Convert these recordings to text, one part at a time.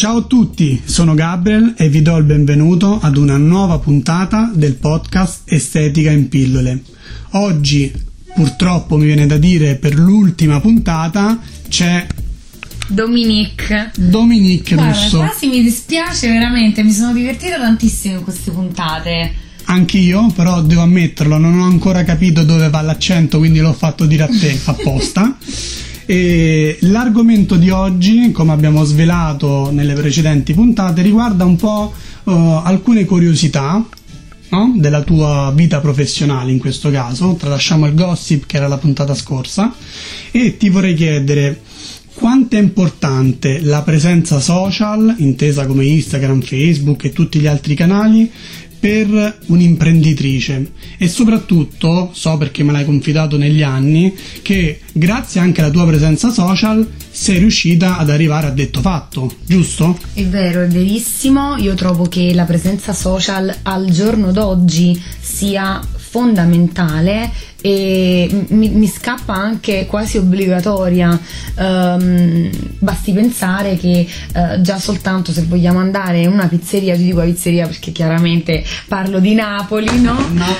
Ciao a tutti, sono Gabriel e vi do il benvenuto ad una nuova puntata del podcast Estetica in pillole. Oggi, purtroppo mi viene da dire per l'ultima puntata, c'è Dominique. Dominique Guarda, Russo. quasi mi dispiace veramente, mi sono divertita tantissimo in queste puntate. Anch'io, però devo ammetterlo, non ho ancora capito dove va l'accento, quindi l'ho fatto dire a te apposta. E l'argomento di oggi, come abbiamo svelato nelle precedenti puntate, riguarda un po' eh, alcune curiosità no? della tua vita professionale in questo caso. Tralasciamo il gossip che era la puntata scorsa e ti vorrei chiedere quanto è importante la presenza social, intesa come Instagram, Facebook e tutti gli altri canali, per un'imprenditrice e soprattutto so perché me l'hai confidato negli anni che grazie anche alla tua presenza social sei riuscita ad arrivare a detto fatto, giusto? È vero, è verissimo. Io trovo che la presenza social al giorno d'oggi sia fondamentale e mi, mi scappa anche quasi obbligatoria. Um, basti pensare che uh, già soltanto se vogliamo andare in una pizzeria, ti dico la pizzeria perché chiaramente parlo di Napoli, no? No,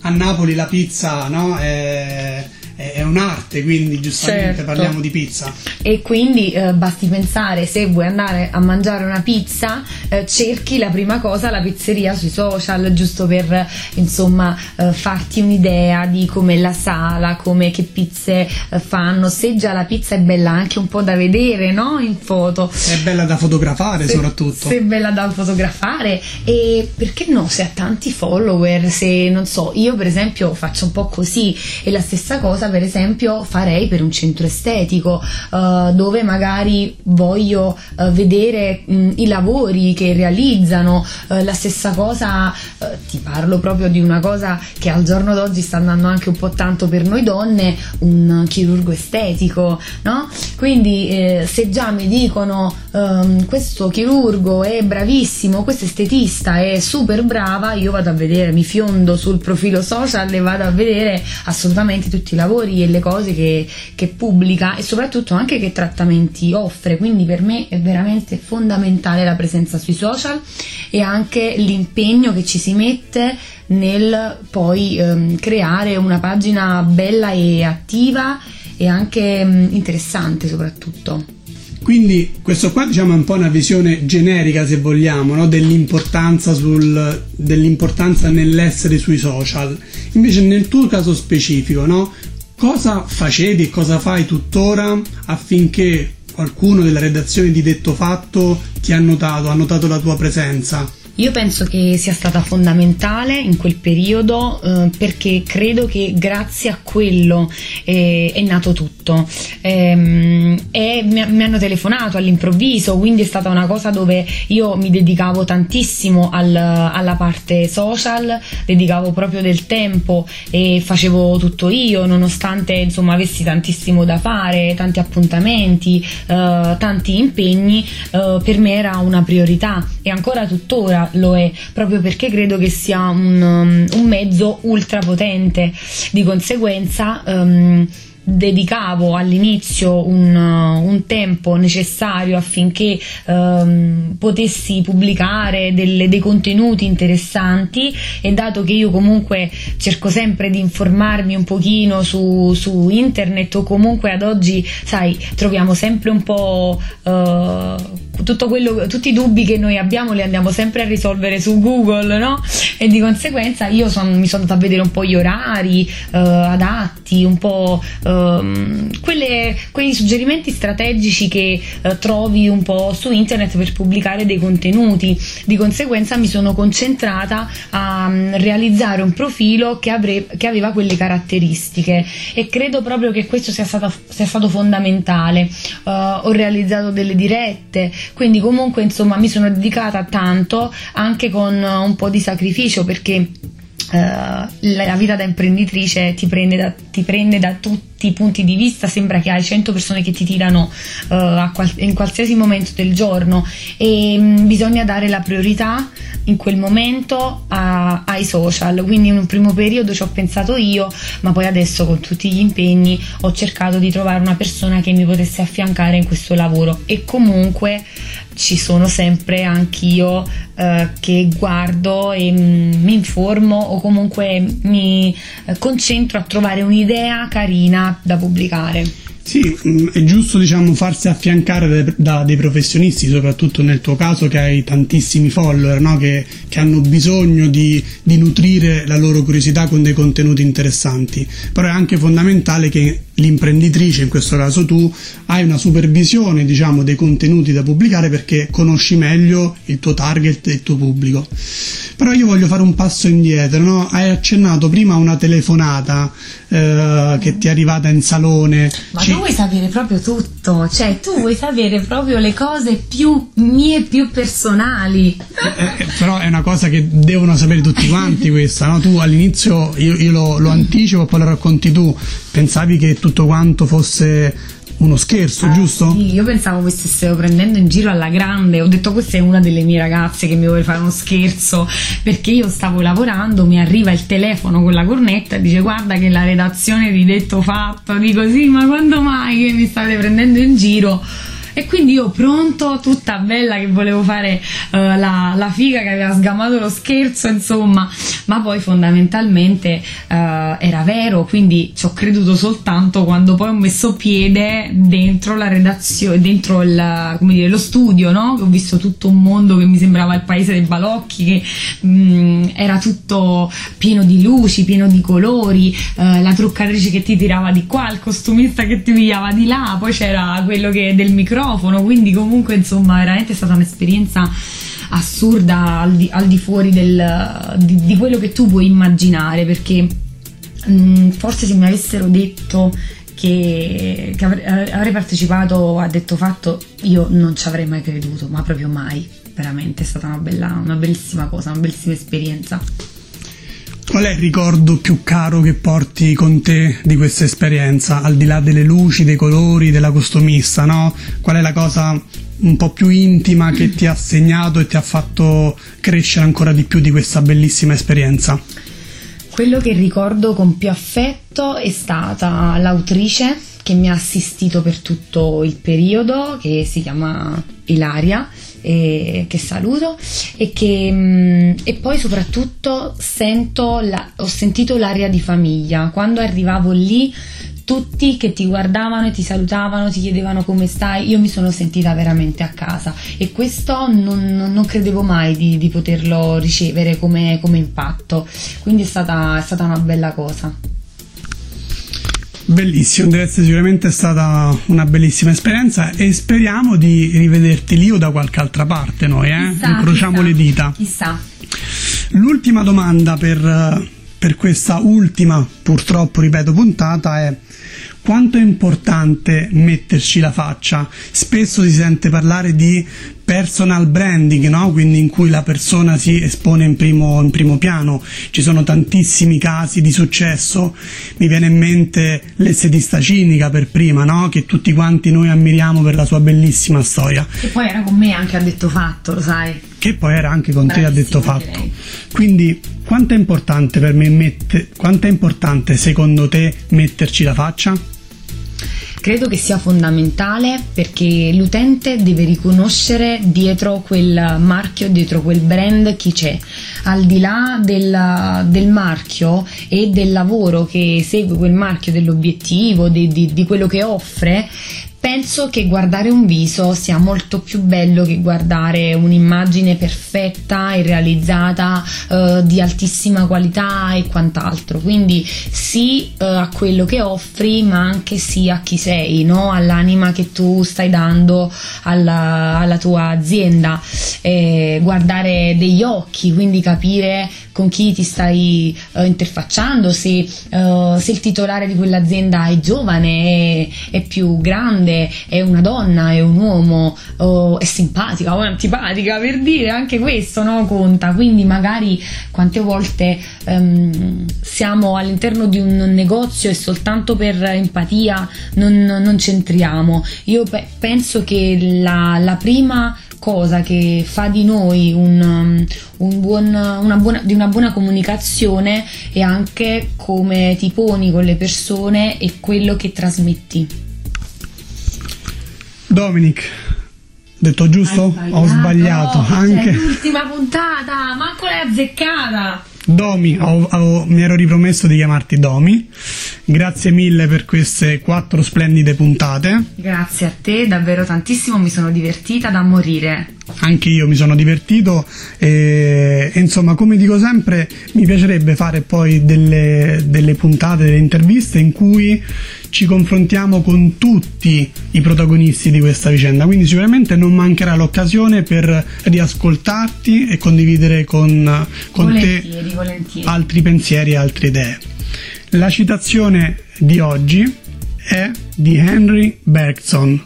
a Napoli la pizza no, è, è un'arte, quindi giustamente Certo. parliamo di pizza. E quindi eh, basti pensare se vuoi andare a mangiare una pizza, eh, cerchi la prima cosa la pizzeria sui social, giusto per insomma eh, farti un'idea di come la sala, come che pizze eh, fanno. Se già la pizza è bella anche un po' da vedere, no? In foto. È bella da fotografare Se- soprattutto. Se è bella da fotografare e perché no, se ha tanti follower, se non so, io per esempio faccio un po' così e la stessa cosa per esempio farei per un centro estetico eh, dove magari voglio eh, vedere mh, i lavori che realizzano, eh, la stessa cosa, ti parlo proprio di una cosa che al giorno d'oggi sta andando anche un po' tanto per noi donne, un chirurgo estetico, no? Quindi eh, se già mi dicono ehm, questo chirurgo è bravissimo, questo estetista è super brava, io vado a vedere, mi fiondo sul profilo social e vado a vedere assolutamente tutti i lavori e le cose che, che pubblica e soprattutto anche che trattamenti offre. Quindi per me è veramente fondamentale la presenza sui social e anche l'impegno che ci si mette nel poi ehm, creare una pagina bella e attiva e anche mm, interessante soprattutto. Quindi questo qua diciamo è un po' una visione generica se vogliamo, no? dell'importanza, sul- dell'importanza nell'essere sui social. Invece nel tuo caso specifico, no? Cosa facevi e cosa fai tuttora affinché qualcuno della redazione di Detto Fatto ti ha notato, ha notato la tua presenza? Io penso che sia stata fondamentale in quel periodo eh, perché credo che grazie a quello eh, è nato tutto. Ehm, e mi, mi hanno telefonato all'improvviso, quindi è stata una cosa dove io mi dedicavo tantissimo al- alla parte social, dedicavo proprio del tempo e facevo tutto io, nonostante insomma avessi tantissimo da fare, tanti appuntamenti, eh, tanti impegni, eh, per me era una priorità e ancora tuttora lo è, proprio perché credo che sia un, um, un mezzo ultra potente. Di conseguenza ehm, dedicavo all'inizio un, uh, un tempo necessario affinché ehm, potessi pubblicare delle- dei contenuti interessanti e dato che io comunque cerco sempre di informarmi un pochino su, su internet o comunque ad oggi sai troviamo sempre un po' eh, quello, tutti i dubbi che noi abbiamo li andiamo sempre a risolvere su Google no? e di conseguenza io son- mi sono andata a vedere un po' gli orari eh, adatti un po' ehm, quelle- quei suggerimenti strategici che eh, trovi un po' su internet per pubblicare dei contenuti. Di conseguenza mi sono concentrata a mm, realizzare un profilo che, avre- che aveva quelle caratteristiche e credo proprio che questo sia, stata- sia stato fondamentale. Eh, ho realizzato delle dirette, quindi comunque insomma mi sono dedicata tanto anche con un po' di sacrificio perché Uh, la vita da imprenditrice ti prende da, ti prende da tutti i punti di vista, sembra che hai 100 persone che ti tirano uh, qual- in qualsiasi momento del giorno e um, bisogna dare la priorità in quel momento a- ai social. Quindi in un primo periodo ci ho pensato io, ma poi adesso con tutti gli impegni ho cercato di trovare una persona che mi potesse affiancare in questo lavoro e comunque ci sono sempre anch'io eh, che guardo e mm, mi informo o comunque mi eh, concentro a trovare un'idea carina da pubblicare. Sì, mm, è giusto diciamo, farsi affiancare da dei professionisti, soprattutto nel tuo caso che hai tantissimi follower no? che, che, hanno bisogno di, di, nutrire la loro curiosità con dei contenuti interessanti. Però è anche fondamentale che l'imprenditrice, in questo caso tu, hai una supervisione diciamo, dei contenuti da pubblicare perché conosci meglio il tuo target e il tuo pubblico. Però io voglio fare un passo indietro, no? hai accennato prima a una telefonata eh, che ti è arrivata in salone. Ma Ci... tu vuoi sapere proprio tutto, cioè tu vuoi sapere proprio le cose più mie, più personali. Eh, eh, però è una cosa che devono sapere tutti quanti questa, no? Tu all'inizio, io, io lo, lo anticipo, poi lo racconti tu, pensavi che tutto quanto fosse uno scherzo, ah, giusto? Sì, io pensavo che stessero prendendo in giro alla grande. Ho detto questa è una delle mie ragazze che mi vuole fare uno scherzo perché io stavo lavorando, mi arriva il telefono con la cornetta e dice guarda che la redazione di detto fatto. Dico sì, ma quando mai che mi state prendendo in giro? E quindi io pronto, tutta bella che volevo fare uh, la, la, figa che aveva sgamato lo scherzo, insomma, ma poi fondamentalmente uh, era vero, quindi ci ho creduto soltanto quando poi ho messo piede dentro la redazione, dentro il, dire, lo studio, no? Ho visto tutto un mondo che mi sembrava il paese dei balocchi, che mh, mm, era tutto pieno di luci, pieno di colori, uh, la truccatrice che ti tirava di qua, il costumista che ti pigliava di là, poi c'era quello che del microfono microfono, quindi comunque insomma veramente è stata un'esperienza assurda al di, al di fuori del, di, di, quello che tu puoi immaginare perché mh, mm, forse se mi avessero detto che, che avrei partecipato a detto fatto io non ci avrei mai creduto ma proprio mai. Veramente è stata una, bella, una bellissima cosa una bellissima esperienza Qual è il ricordo più caro che porti con te di questa esperienza, al di là delle luci, dei colori, della costumista, no? Qual è la cosa un po' più intima che ti ha segnato e ti ha fatto crescere ancora di più di questa bellissima esperienza? Quello che ricordo con più affetto è stata l'autrice che mi ha assistito per tutto il periodo, che si chiama Ilaria e che saluto e che mm, e poi soprattutto la, ho sentito l'aria di famiglia. Quando arrivavo lì tutti che ti guardavano e ti salutavano, ti chiedevano come stai, io mi sono sentita veramente a casa. E questo non, non, non credevo mai di, di poterlo ricevere come, come impatto, quindi è stata, è stata una bella cosa. Bellissimo, deve essere sicuramente stata una bellissima esperienza e speriamo di rivederti lì o da qualche altra parte noi, eh? Chissà, Incrociamo chissà, le dita. Chissà. L'ultima domanda per, per questa ultima, purtroppo, ripeto, puntata è quanto è importante metterci la faccia. Spesso si sente parlare di personal branding, no? quindi in cui la persona si espone in primo, in primo, piano. Ci sono tantissimi casi di successo, mi viene in mente l'estetista cinica per prima, no? che tutti quanti noi ammiriamo per la sua bellissima storia. Che poi era con me anche a detto fatto, lo sai. Che poi era anche con Bravissima, te a detto fatto. Direi. Quindi quanto è importante per me, mette, quanto è importante secondo te metterci la faccia? Credo che sia fondamentale perché l'utente deve riconoscere dietro quel marchio, dietro quel brand chi c'è. Al di là del, del marchio e del lavoro che segue quel marchio, dell'obiettivo, di, di, di quello che offre, Penso che guardare un viso sia molto più bello che guardare un'immagine perfetta e realizzata eh, di altissima qualità e quant'altro. Quindi sì eh, a quello che offri, ma anche sì a chi sei, no? all'anima che tu stai dando alla, alla tua azienda. Eh, guardare degli occhi, quindi capire con chi ti stai uh, interfacciando, se, uh, se, il titolare di quell'azienda è giovane, è, è più grande è una donna, è un uomo, o è simpatica o è antipatica, per dire anche questo no, conta. Quindi magari quante volte um, siamo all'interno di un negozio e soltanto per empatia non, non centriamo. Io pe- penso che la, la prima cosa che fa di noi un, um, un buon, una, buona, di una buona comunicazione e anche come ti poni con le persone e quello che trasmetti. Dominic, detto giusto? Sbagliato. Ho sbagliato. Cioè, Anche... l'ultima puntata, manco l'hai azzeccata. Domi, ho, ho, mi ero ripromesso di chiamarti Domi. Grazie mille per queste quattro splendide puntate. Grazie a te, davvero tantissimo, mi sono divertita da morire. Anche io mi sono divertito e, e insomma, come dico sempre, mi piacerebbe fare poi delle, delle puntate, delle interviste in cui ci confrontiamo con tutti i protagonisti di questa vicenda, quindi sicuramente non mancherà l'occasione per riascoltarti e condividere con, con volentieri, te volentieri. altri pensieri e altre idee. La citazione di oggi è di Henry Bergson.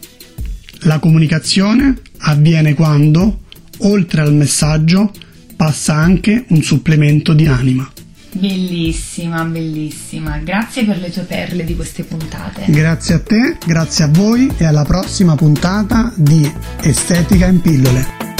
La comunicazione avviene quando, oltre al messaggio, passa anche un supplemento di anima. Bellissima, bellissima. Grazie per le tue perle di queste puntate. Grazie a te, grazie a voi e alla prossima puntata di Estetica in pillole.